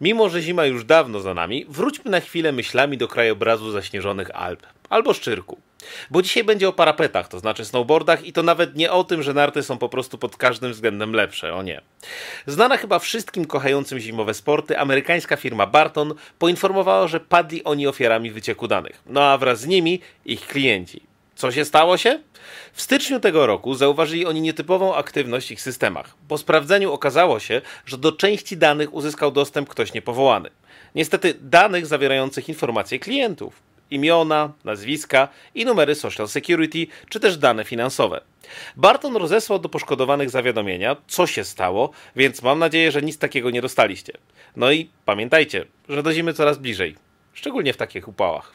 Mimo, że zima już dawno za nami, wróćmy na chwilę myślami do krajobrazu zaśnieżonych Alp albo Szczyrku. Bo dzisiaj będzie o parapetach, to znaczy snowboardach i to nawet nie o tym, że narty są po prostu pod każdym względem lepsze, o nie. Znana chyba wszystkim kochającym zimowe sporty, amerykańska firma Barton poinformowała, że padli oni ofiarami wycieku danych. No a wraz z nimi ich klienci. Co się stało się? W styczniu tego roku zauważyli oni nietypową aktywność w ich systemach. Po sprawdzeniu okazało się, że do części danych uzyskał dostęp ktoś niepowołany. Niestety danych zawierających informacje klientów. Imiona, nazwiska i numery social security, czy też dane finansowe. Barton rozesłał do poszkodowanych zawiadomienia, co się stało, więc mam nadzieję, że nic takiego nie dostaliście. No i pamiętajcie, że do zimy coraz bliżej, szczególnie w takich upałach.